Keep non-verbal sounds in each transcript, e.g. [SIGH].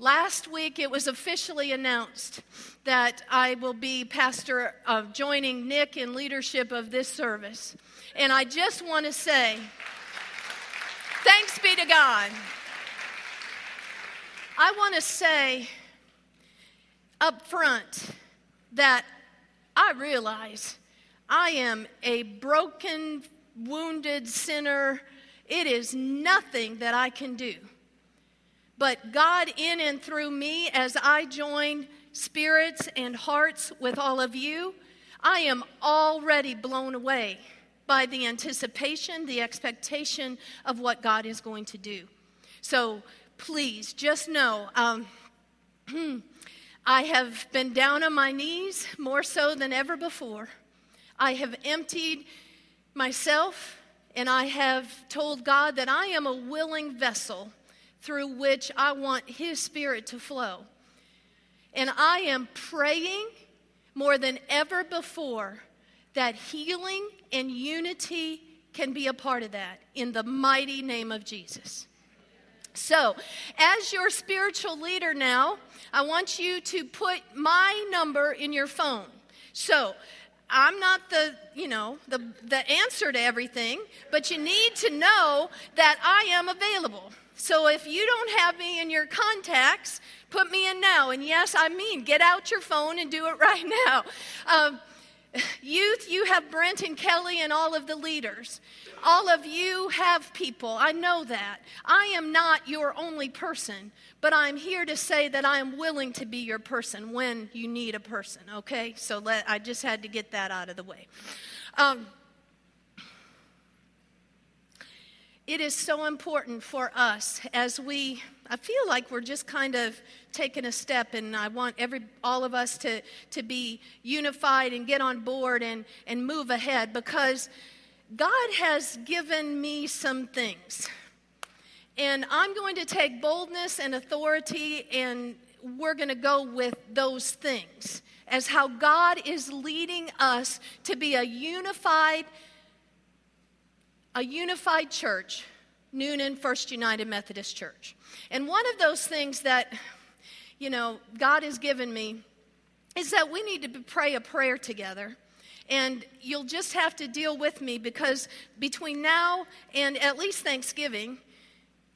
Last week, it was officially announced that I will be pastor of joining Nick in leadership of this service. And I just want to say, thanks be to God. I want to say up front that I realize I am a broken, wounded sinner. It is nothing that I can do. But God, in and through me, as I join spirits and hearts with all of you, I am already blown away by the anticipation, the expectation of what God is going to do. So please just know um, [CLEARS THROAT] I have been down on my knees more so than ever before. I have emptied myself and I have told God that I am a willing vessel through which I want His Spirit to flow. And I am praying more than ever before that healing and unity can be a part of that in the mighty name of Jesus. So, as your spiritual leader now, I want you to put my number in your phone. So, I'm not the, you know, the, the answer to everything, but you need to know that I am available. So if you don't have me in your contacts, put me in now. And yes, I mean, get out your phone and do it [LAUGHS] right now. Um, youth, you have Brent and Kelly and all of the leaders. All of you have people. I know that. I am not your only person, but I'm here to say that I am willing to be your person when you need a person, okay? So let, I just had to get that out of the way. Um, it is so important for us as we i feel like we're just kind of taking a step and i want every all of us to to be unified and get on board and and move ahead because god has given me some things. And i'm going to take boldness and authority and we're going to go with those things as how god is leading us to be a unified a unified church, Newnan First United Methodist Church. And one of those things that, you know, God has given me is that we need to pray a prayer together. And you'll just have to deal with me because between now and at least Thanksgiving,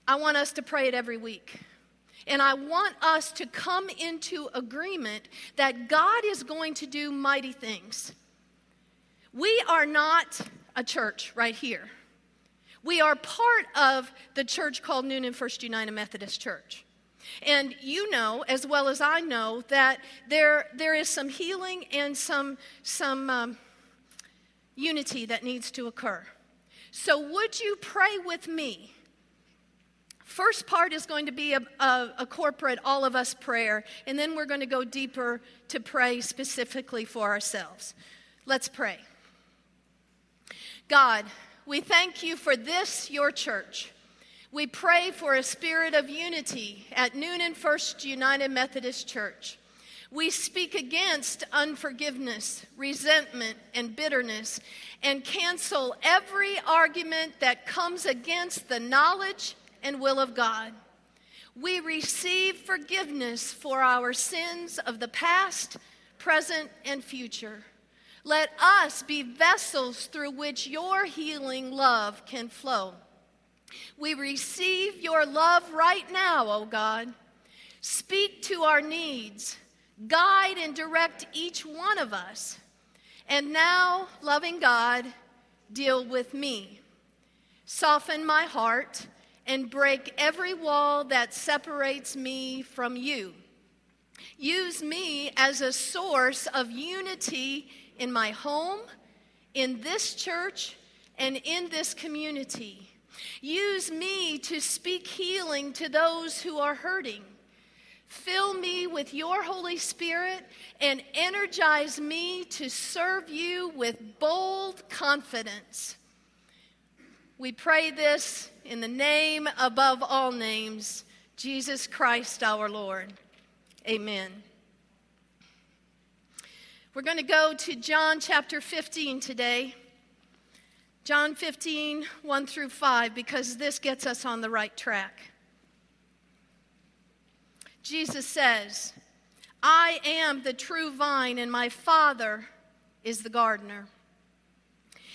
I want us to pray it every week. And I want us to come into agreement that God is going to do mighty things. We are not a church right here. We are part of the church called Newnan First United Methodist Church. And you know, as well as I know, that there, there is some healing and some, some um, unity that needs to occur. So, would you pray with me? First part is going to be a, a, a corporate, all of us prayer, and then we're going to go deeper to pray specifically for ourselves. Let's pray. God, we thank you for this, your church. We pray for a spirit of unity at Newnan First United Methodist Church. We speak against unforgiveness, resentment, and bitterness, and cancel every argument that comes against the knowledge and will of God. We receive forgiveness for our sins of the past, present, and future. Let us be vessels through which your healing love can flow. We receive your love right now, O oh God. Speak to our needs, guide and direct each one of us. And now, loving God, deal with me. Soften my heart and break every wall that separates me from you. Use me as a source of unity in my home, in this church, and in this community. Use me to speak healing to those who are hurting. Fill me with your Holy Spirit and energize me to serve you with bold confidence. We pray this in the name above all names, Jesus Christ our Lord. Amen. We're going to go to John chapter 15 today. John 15, 1 through 5, because this gets us on the right track. Jesus says, I am the true vine, and my Father is the gardener.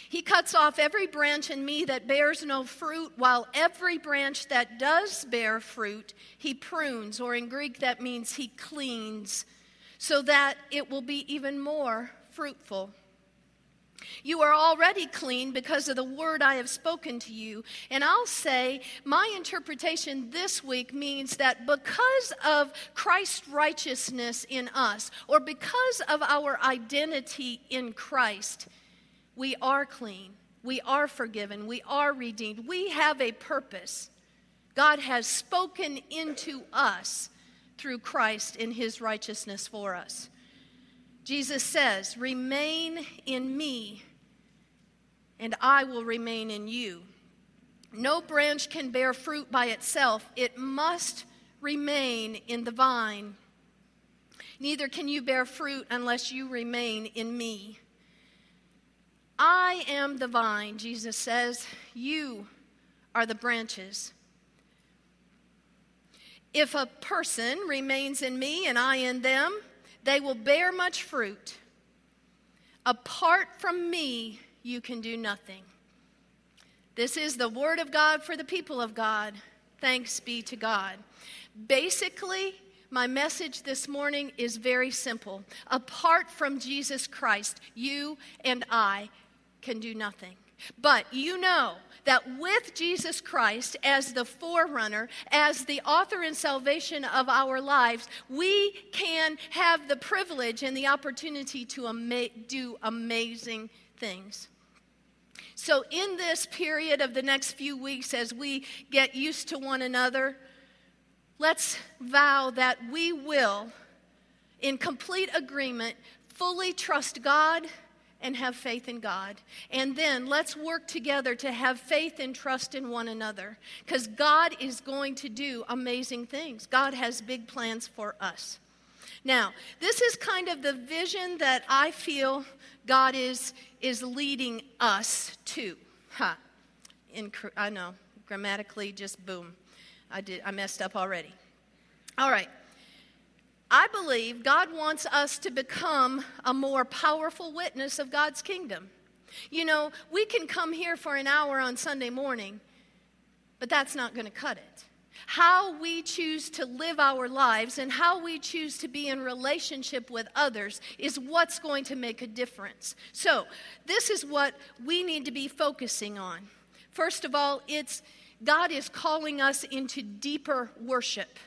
He cuts off every branch in me that bears no fruit, while every branch that does bear fruit, he prunes, or in Greek, that means he cleans, so that it will be even more fruitful. You are already clean because of the word I have spoken to you. And I'll say my interpretation this week means that because of Christ's righteousness in us, or because of our identity in Christ, we are clean, we are forgiven, we are redeemed, we have a purpose. God has spoken into us through Christ in his righteousness for us. Jesus says, Remain in me, and I will remain in you. No branch can bear fruit by itself, it must remain in the vine. Neither can you bear fruit unless you remain in me. I am the vine, Jesus says. You are the branches. If a person remains in me and I in them, they will bear much fruit. Apart from me, you can do nothing. This is the word of God for the people of God. Thanks be to God. Basically, my message this morning is very simple. Apart from Jesus Christ, you and I can do nothing. But you know that with Jesus Christ as the forerunner, as the author and salvation of our lives, we can have the privilege and the opportunity to ama- do amazing things. So, in this period of the next few weeks, as we get used to one another, let's vow that we will, in complete agreement, fully trust God and have faith in God. And then let's work together to have faith and trust in one another because God is going to do amazing things. God has big plans for us. Now, this is kind of the vision that I feel God is, is leading us to. Ha. In, I know, grammatically, just boom. I, did, I messed up already. All right. I believe God wants us to become a more powerful witness of God's kingdom. You know, we can come here for an hour on Sunday morning, but that's not going to cut it. How we choose to live our lives and how we choose to be in relationship with others is what's going to make a difference. So, this is what we need to be focusing on. First of all, it's God is calling us into deeper worship.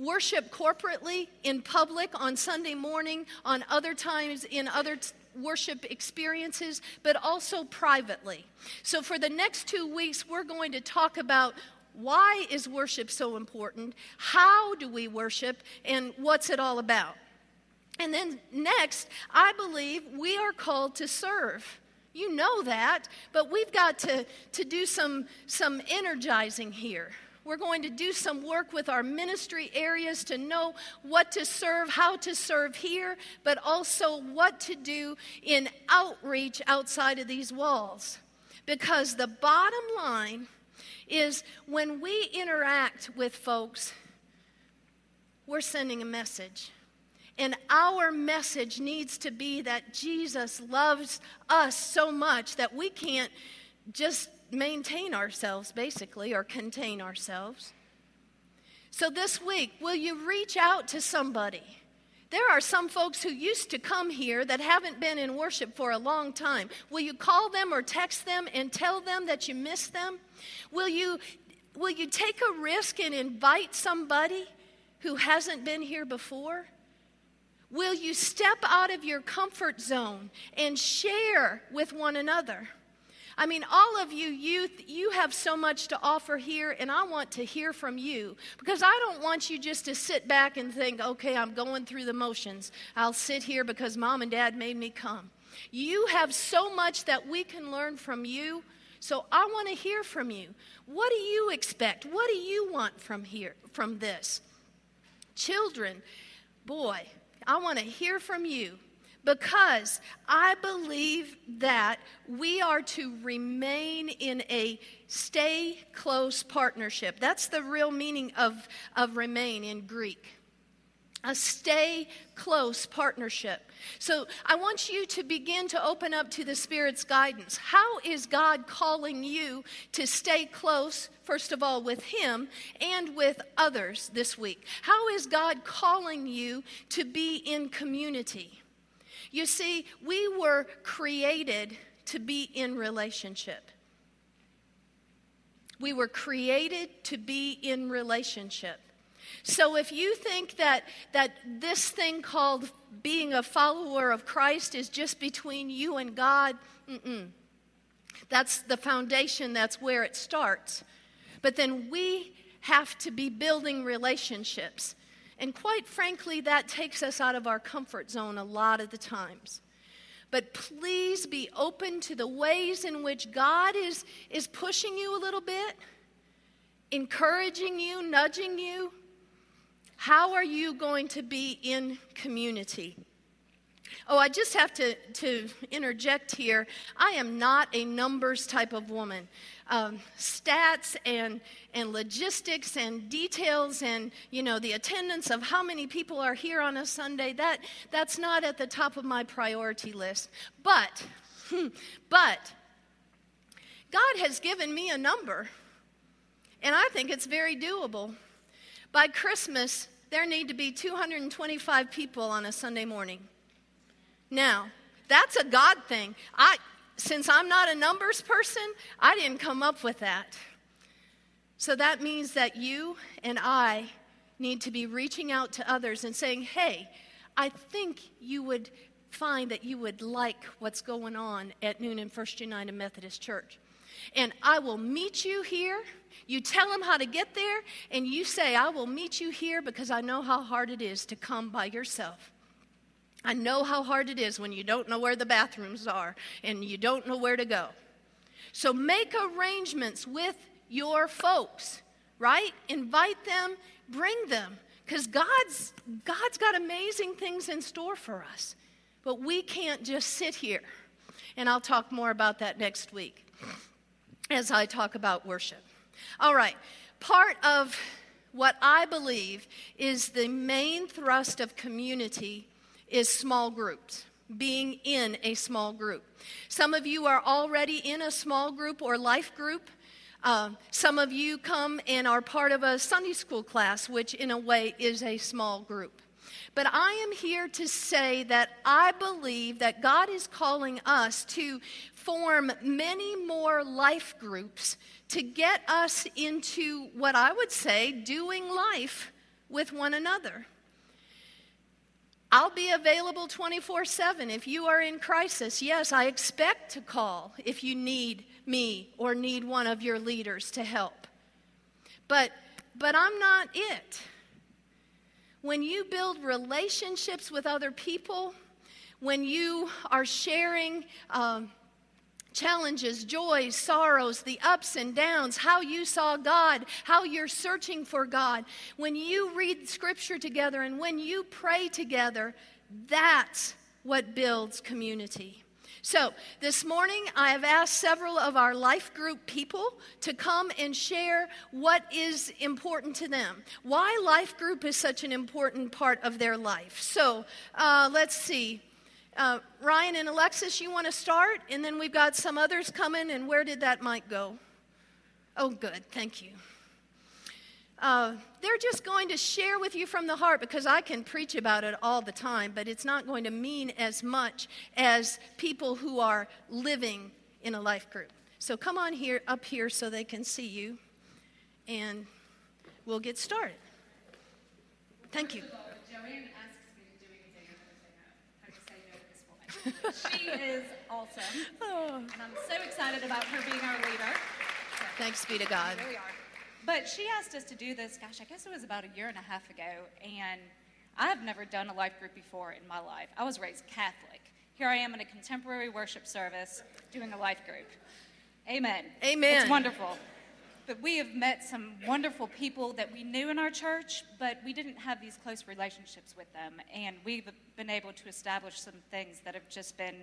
Worship corporately, in public, on Sunday morning, on other times, in other t- worship experiences, but also privately. So, for the next two weeks, we're going to talk about why is worship so important, how do we worship, and what's it all about. And then next, I believe we are called to serve. You know that, but we've got to, to do some, some energizing here. We're going to do some work with our ministry areas to know what to serve, how to serve here, but also what to do in outreach outside of these walls. Because the bottom line is when we interact with folks, we're sending a message. And our message needs to be that Jesus loves us so much that we can't just maintain ourselves, basically, or contain ourselves. So this week, will you reach out to somebody? There are some folks who used to come here that haven't been in worship for a long time. Will you call them or text them and tell them that you miss them? Will you, will you take a risk and invite somebody who hasn't been here before? Will you step out of your comfort zone and share with one another? I mean, all of you youth, you have so much to offer here, and I want to hear from you because I don't want you just to sit back and think, okay, I'm going through the motions. I'll sit here because mom and dad made me come. You have so much that we can learn from you. So I want to hear from you. What do you expect? What do you want from here from this? Children, boy, I want to hear from you because I believe that we are to remain in a stay close partnership. That's the real meaning of, of remain in Greek. a stay close partnership. So I want you to begin to open up to the Spirit's guidance. How is God calling you to stay close, first of all, with Him and with others this week? How is God calling you to be in community? You see, we were created to be in relationship. We were created to be in relationship. So if you think that, that this thing called being a follower of Christ is just between you and God, that's the foundation, that's where it starts. But then we have to be building relationships. And quite frankly, that takes us out of our comfort zone a lot of the times. But please be open to the ways in which God is, is pushing you a little bit, encouraging you, nudging you, how are you going to be in community? Oh, I just have to, to interject here. I am not a numbers type of woman. Um, stats and, and logistics and details and, you know, the attendance of how many people are here on a Sunday, that, that's not at the top of my priority list. But, but, God has given me a number, and I think it's very doable. By Christmas, there need to be 225 people on a Sunday morning. Now, that's a God thing. I, since I'm not a numbers person, I didn't come up with that. So that means that you and I need to be reaching out to others and saying, hey, I think you would find that you would like what's going on at Newnan First United Methodist Church. And I will meet you here you tell them how to get there, and you say, I will meet you here because I know how hard it is to come by yourself. I know how hard it is when you don't know where the bathrooms are and you don't know where to go. So make arrangements with your folks, right? Invite them, bring them, because God's, God's got amazing things in store for us. But we can't just sit here. And I'll talk more about that next week as I talk about worship. All right, part of what I believe is the main thrust of community is small groups, being in a small group. Some of you are already in a small group or life group. Uh, some of you come and are part of a Sunday school class, which in a way is a small group. But I am here to say that I believe that God is calling us to form many more life groups to get us into what I would say doing life with one another. I'll be available 24 7 if you are in crisis. Yes, I expect to call if you need me or need one of your leaders to help. But, but I'm not it. When you build relationships with other people, when you are sharing um, challenges, joys, sorrows, the ups and downs, how you saw God, how you're searching for God. When you read scripture together and when you pray together, that's what builds community. So, this morning I have asked several of our life group people to come and share what is important to them, why life group is such an important part of their life. So, uh, let's see. Uh, Ryan and Alexis, you want to start? And then we've got some others coming. And where did that mic go? Oh, good. Thank you. Uh, they're just going to share with you from the heart because I can preach about it all the time, but it's not going to mean as much as people who are living in a life group. So come on here, up here, so they can see you, and we'll get started. Thank you. She is awesome. Oh. And I'm so excited about her being our leader. So, Thanks be to God. Here we are. But she asked us to do this, gosh, I guess it was about a year and a half ago. And I have never done a life group before in my life. I was raised Catholic. Here I am in a contemporary worship service doing a life group. Amen. Amen. It's wonderful. But we have met some wonderful people that we knew in our church, but we didn't have these close relationships with them. And we've been able to establish some things that have just been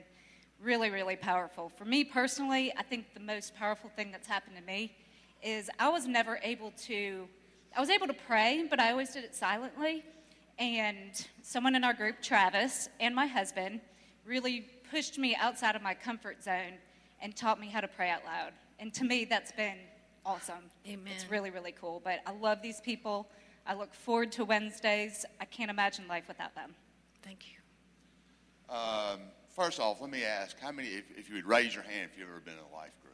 really, really powerful. For me personally, I think the most powerful thing that's happened to me is I was never able to, I was able to pray, but I always did it silently. and someone in our group, Travis, and my husband, really pushed me outside of my comfort zone and taught me how to pray out loud. And to me, that's been awesome. Amen. It's really, really cool. But I love these people. I look forward to Wednesdays. I can't imagine life without them. Thank you. Um, first off, let me ask how many, if, if you would raise your hand if you've ever been in a life group?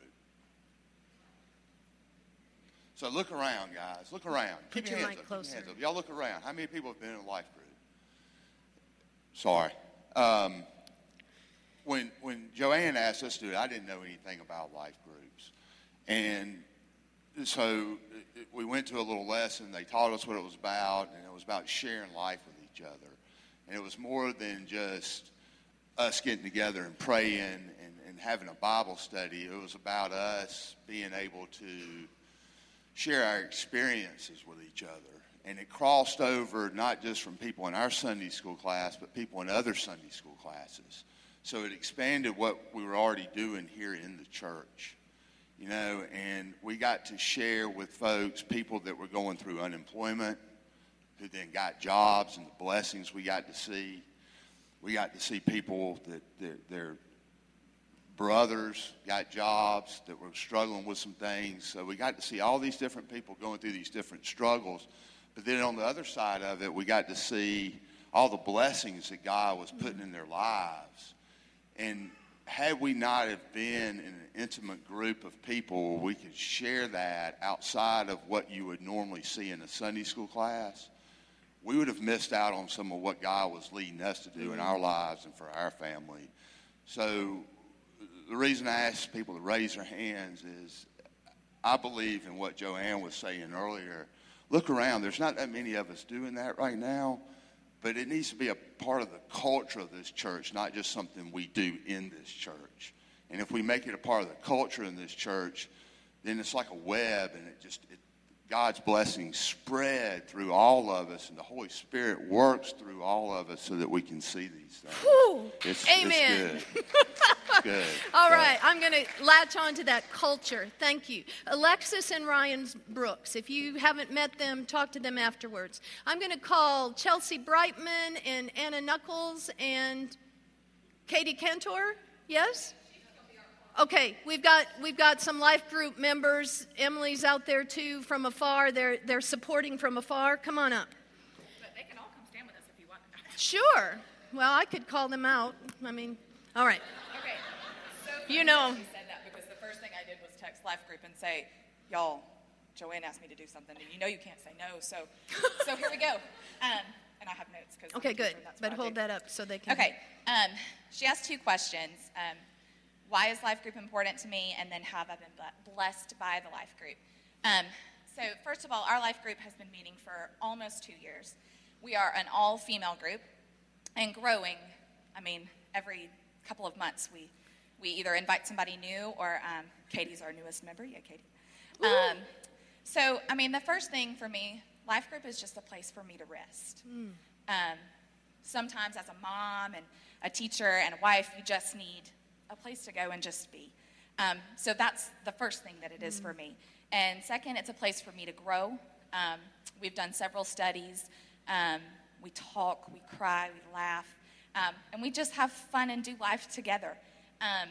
So look around, guys. Look around. Put Keep your hands mic up. Keep your hands up. Y'all look around. How many people have been in a life group? Sorry. Um, when when Joanne asked us to do it, I didn't know anything about life groups, and so uh, we went to a little lesson. They taught us what it was about, and it was about sharing life with each other. And it was more than just us getting together and praying and, and having a Bible study. It was about us being able to share our experiences with each other. And it crossed over not just from people in our Sunday school class, but people in other Sunday school classes. So it expanded what we were already doing here in the church. You know, and we got to share with folks, people that were going through unemployment, who then got jobs and the blessings we got to see. We got to see people that their, their brothers got jobs that were struggling with some things. So we got to see all these different people going through these different struggles. But then on the other side of it, we got to see all the blessings that God was putting in their lives. And had we not have been in an intimate group of people where we could share that outside of what you would normally see in a Sunday school class, we would have missed out on some of what God was leading us to do in our mm-hmm. lives and for our family. So the reason I ask people to raise their hands is I believe in what Joanne was saying earlier. Look around. There's not that many of us doing that right now, but it needs to be a part of the culture of this church, not just something we do in this church. And if we make it a part of the culture in this church, then it's like a web, and it just God's blessings spread through all of us, and the Holy Spirit works through all of us so that we can see these things. Whew. It's, Amen. [LAUGHS] It's good. good. All So- right, I'm going to latch on to that culture. Thank you. Alexis and Ryan Brooks, if you haven't met them, talk to them afterwards. I'm going to call Chelsea Brightman and Anna Knuckles and Katie Cantor. Yes? Okay, we've got we've got some life group members. Emily's out there too from afar. They're they're supporting from afar. Come on up. But they can all come stand with us if you want. Sure. Well, I could call them out. I mean, all right. Okay. So You know. She said that because the first thing I did was text Life Group and say, "Y'all, Joanne asked me to do something, and you know you can't say no. So, so here we go. [LAUGHS] Um, and I have notes because Okay, good. But hold that up so they can. Okay. Um, she asked two questions. Um, why is life group important to me? And then have I been blessed by the life group? Um, so, first of all, our life group has been meeting for almost two years. We are an all female group and growing. I mean, every couple of months we, we either invite somebody new or um, Katie's our newest member. Yeah, Katie. Um, so, I mean, the first thing for me, life group is just a place for me to rest. Um, sometimes, as a mom and a teacher and a wife, you just need a place to go and just be. Um, so that's the first thing that it is for me. And second, it's a place for me to grow. Um, we've done several studies. Um, we talk, we cry, we laugh, um, and we just have fun and do life together. Um,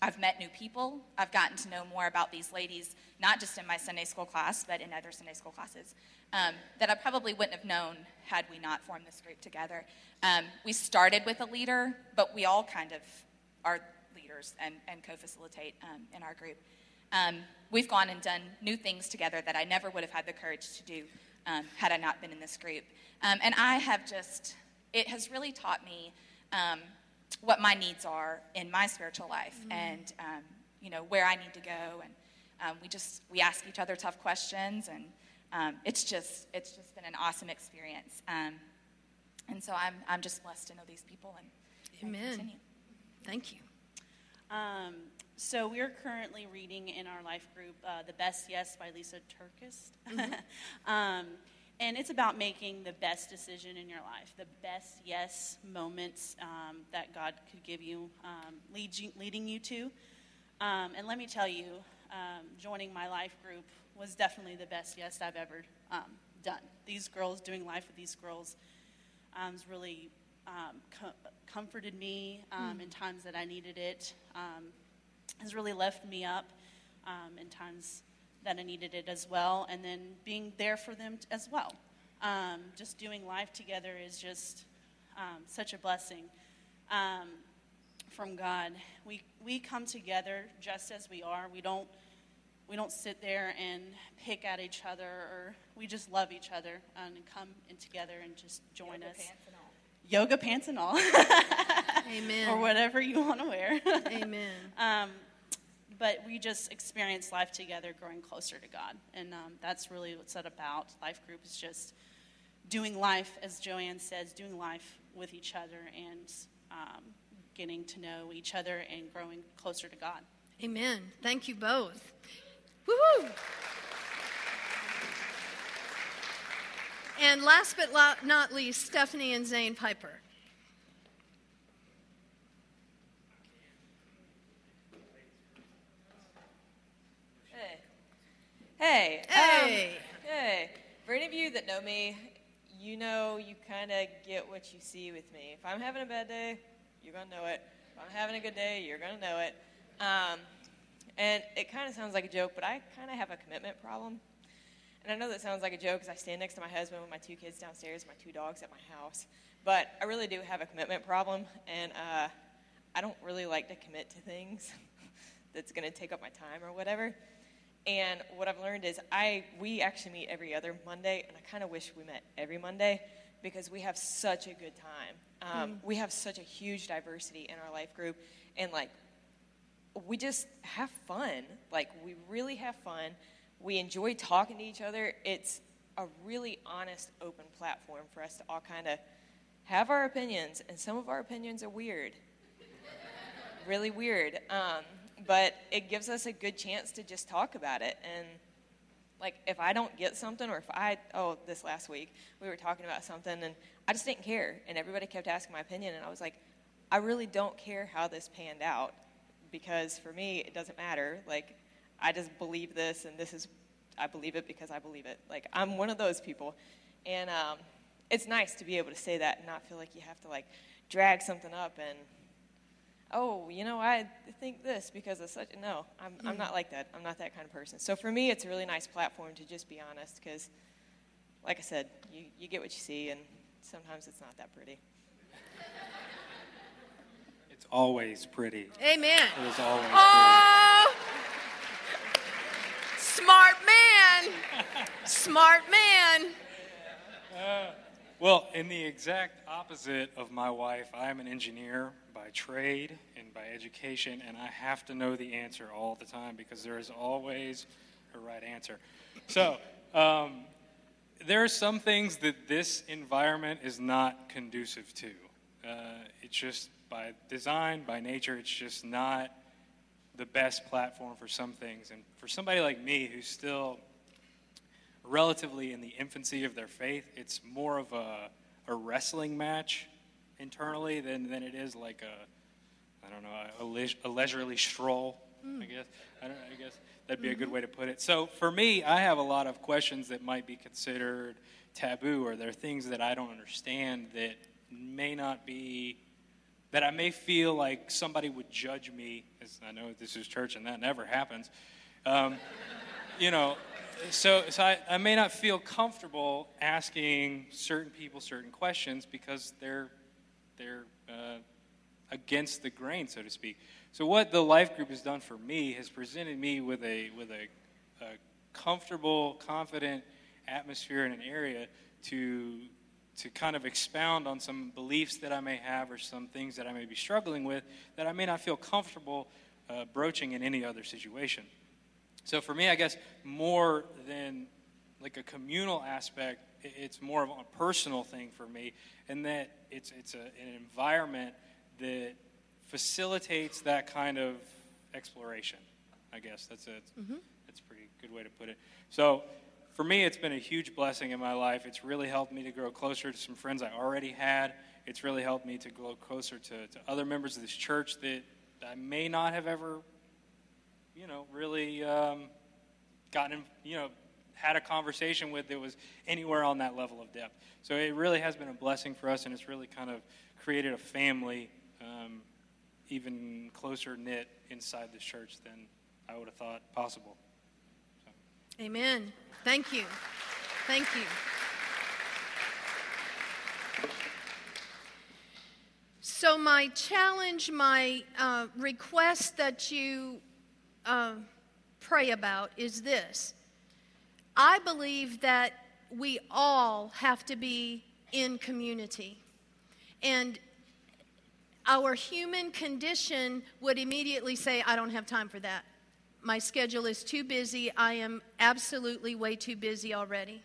I've met new people. I've gotten to know more about these ladies, not just in my Sunday school class, but in other Sunday school classes, um, that I probably wouldn't have known had we not formed this group together. Um, we started with a leader, but we all kind of are leaders and, and co facilitate um, in our group. Um, we've gone and done new things together that I never would have had the courage to do um, had I not been in this group. Um, and I have just, it has really taught me um, what my needs are in my spiritual life and, um, you know, where I need to go. And um, we just, we ask each other tough questions and um, it's just, it's just been an awesome experience. Um, and so I'm, I'm just blessed to know these people and, and Amen. continue. Thank you. Um, so we're currently reading in our life group uh, "The Best Yes" by Lisa TerKeurst, [LAUGHS] um, and it's about making the best decision in your life, the best yes moments um, that God could give you, um, lead you, leading you to. Um, and let me tell you, um, joining my life group was definitely the best yes I've ever um, done. These girls, doing life with these girls, um, has really um, co- comforted me um, in times that I needed it, um, has really left me up um, in times that I needed it as well, and then being there for them t- as well. Um, just doing life together is just um, such a blessing um, from God. We, we come together just as we are. We don't, we don't sit there and pick at each other, or we just love each other and come in together and just join us. Yoga pants and all, [LAUGHS] Amen. or whatever you want to wear. Amen. [LAUGHS] Um, but we just experience life together, growing closer to God. And um, that's really what's that about. Life group is just doing life, as Joanne says, doing life with each other and um, getting to know each other and growing closer to God. Amen. Thank you both. Woohoo! And last but not least, Stephanie and Zane Piper. Hey. Hey. Hey. Um, hey. For any of you that know me, you know you kind of get what you see with me. If I'm having a bad day, you're going to know it. If I'm having a good day, you're going to know it. Um, and it kind of sounds like a joke, but I kind of have a commitment problem. And I know that sounds like a joke because I stand next to my husband with my two kids downstairs, my two dogs at my house. But I really do have a commitment problem, and uh, I don't really like to commit to things [LAUGHS] that's going to take up my time or whatever. And what I've learned is I we actually meet every other Monday, and I kind of wish we met every Monday because we have such a good time. Um, We have such a huge diversity in our life group, and like we just have fun. Like we really have fun. We enjoy talking to each other. It's a really honest, open platform for us to all kind of have our opinions, and some of our opinions are weird really weird. Um, but it gives us a good chance to just talk about it. And like, if I don't get something, or if I, oh, this last week, we were talking about something and I just didn't care. And everybody kept asking my opinion. And I was like, I really don't care how this panned out because for me, it doesn't matter. Like, I just believe this and this is, I believe it because I believe it. Like, I'm one of those people. And um, it's nice to be able to say that and not feel like you have to, like, drag something up and oh, you know, I think this because of such. No, I'm, I'm not like that. I'm not that kind of person. So for me, it's a really nice platform to just be honest because, like I said, you, you get what you see, and sometimes it's not that pretty. It's always pretty. Amen. It is always Oh! Smart man. Smart man. pretty. Well, in the exact opposite of my wife, I am an engineer by trade and by education, and I have to know the answer all the time because there is always a right answer. So, um, there are some things that this environment is not conducive to. Uh, it's just by design, by nature, it's just not the best platform for some things. And for somebody like me who's still relatively in the infancy of their faith, it's more of a, a wrestling match internally than, than it is like a, I don't know, a, a leisurely stroll, I mm. guess. I, don't, I guess that'd be a good mm-hmm. way to put it. So for me, I have a lot of questions that might be considered taboo, or there are things that I don't understand that may not be that I may feel like somebody would judge me, as I know this is church and that never happens. Um, [LAUGHS] you know, so, so I, I may not feel comfortable asking certain people certain questions because they're, they're uh, against the grain, so to speak. So what the life group has done for me has presented me with a, with a, a comfortable, confident atmosphere in an area to to kind of expound on some beliefs that I may have or some things that I may be struggling with that I may not feel comfortable uh, broaching in any other situation. So for me, I guess more than like a communal aspect, it's more of a personal thing for me, and that it's it's a, an environment that facilitates that kind of exploration. I guess that's a that's a pretty good way to put it. So for me, it's been a huge blessing in my life. It's really helped me to grow closer to some friends I already had. It's really helped me to grow closer to, to other members of this church that I may not have ever, you know, really um, gotten, you know, had a conversation with that was anywhere on that level of depth. So it really has been a blessing for us, and it's really kind of created a family um, even closer knit inside this church than I would have thought possible. Amen. Thank you. Thank you. So, my challenge, my uh, request that you uh, pray about is this I believe that we all have to be in community. And our human condition would immediately say, I don't have time for that. My schedule is too busy. I am absolutely way too busy already.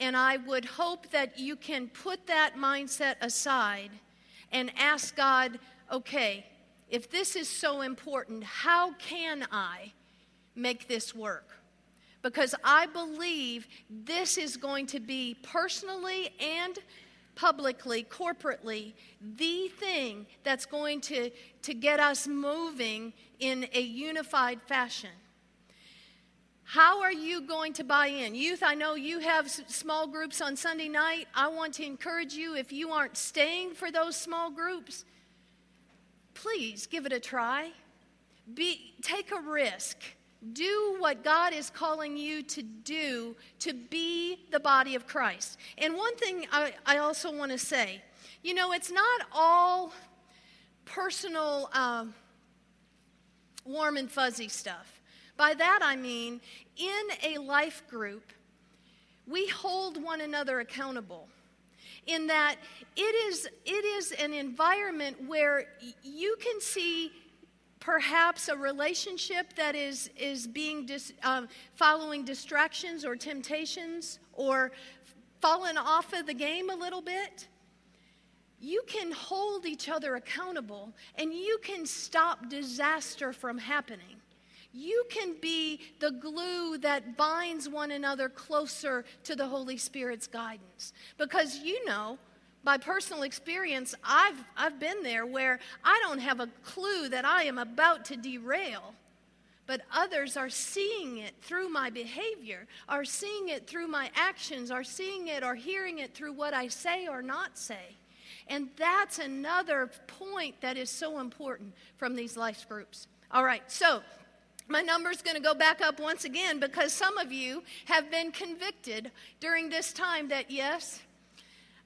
And I would hope that you can put that mindset aside and ask God, okay, if this is so important, how can I make this work? Because I believe this is going to be personally and publicly, corporately, the thing that's going to, to get us moving in a unified fashion. How are you going to buy in? Youth, I know you have small groups on Sunday night. I want to encourage you if you aren't staying for those small groups, please give it a try. Be, take a risk. Do what God is calling you to do to be the body of Christ. And one thing I, I also want to say you know, it's not all personal, uh, warm and fuzzy stuff. By that I mean, in a life group, we hold one another accountable in that it is, it is an environment where you can see perhaps a relationship that is, is being dis, um, following distractions or temptations or fallen off of the game a little bit you can hold each other accountable and you can stop disaster from happening. You can be the glue that binds one another closer to the Holy Spirit's guidance. Because you know, by personal experience, I've, I've been there where I don't have a clue that I am about to derail, but others are seeing it through my behavior, are seeing it through my actions, are seeing it or hearing it through what I say or not say. And that's another point that is so important from these life groups. All right, so my number is going to go back up once again because some of you have been convicted during this time that, yes,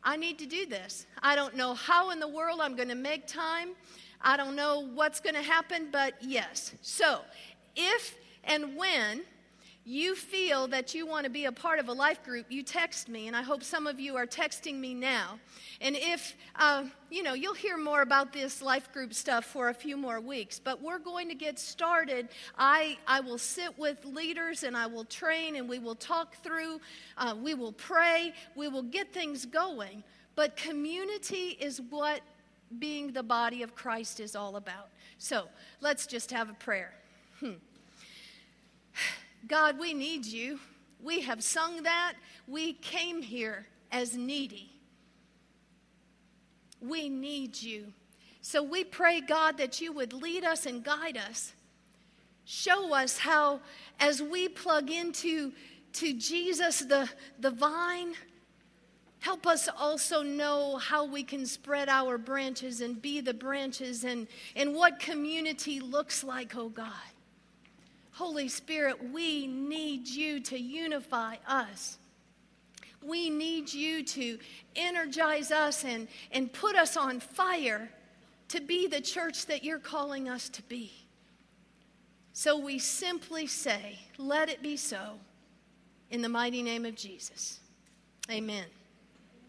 I need to do this. I don't know how in the world I'm going to make time. I don't know what's going to happen, but yes. So, if and when you feel that you want to be a part of a life group, you text me, and I hope some of you are texting me now. And if, uh, you know, you'll hear more about this life group stuff for a few more weeks, but we're going to get started. I, I will sit with leaders and I will train and we will talk through, uh, we will pray, we will get things going. But community is what being the body of Christ is all about. So let's just have a prayer. Hmm. God, we need you. We have sung that. We came here as needy. We need you. So we pray, God, that you would lead us and guide us. Show us how, as we plug into to Jesus, the, the vine, help us also know how we can spread our branches and be the branches and, and what community looks like, oh God. Holy Spirit, we need you to unify us. We need you to energize us and, and put us on fire to be the church that you're calling us to be. So we simply say, let it be so in the mighty name of Jesus. Amen.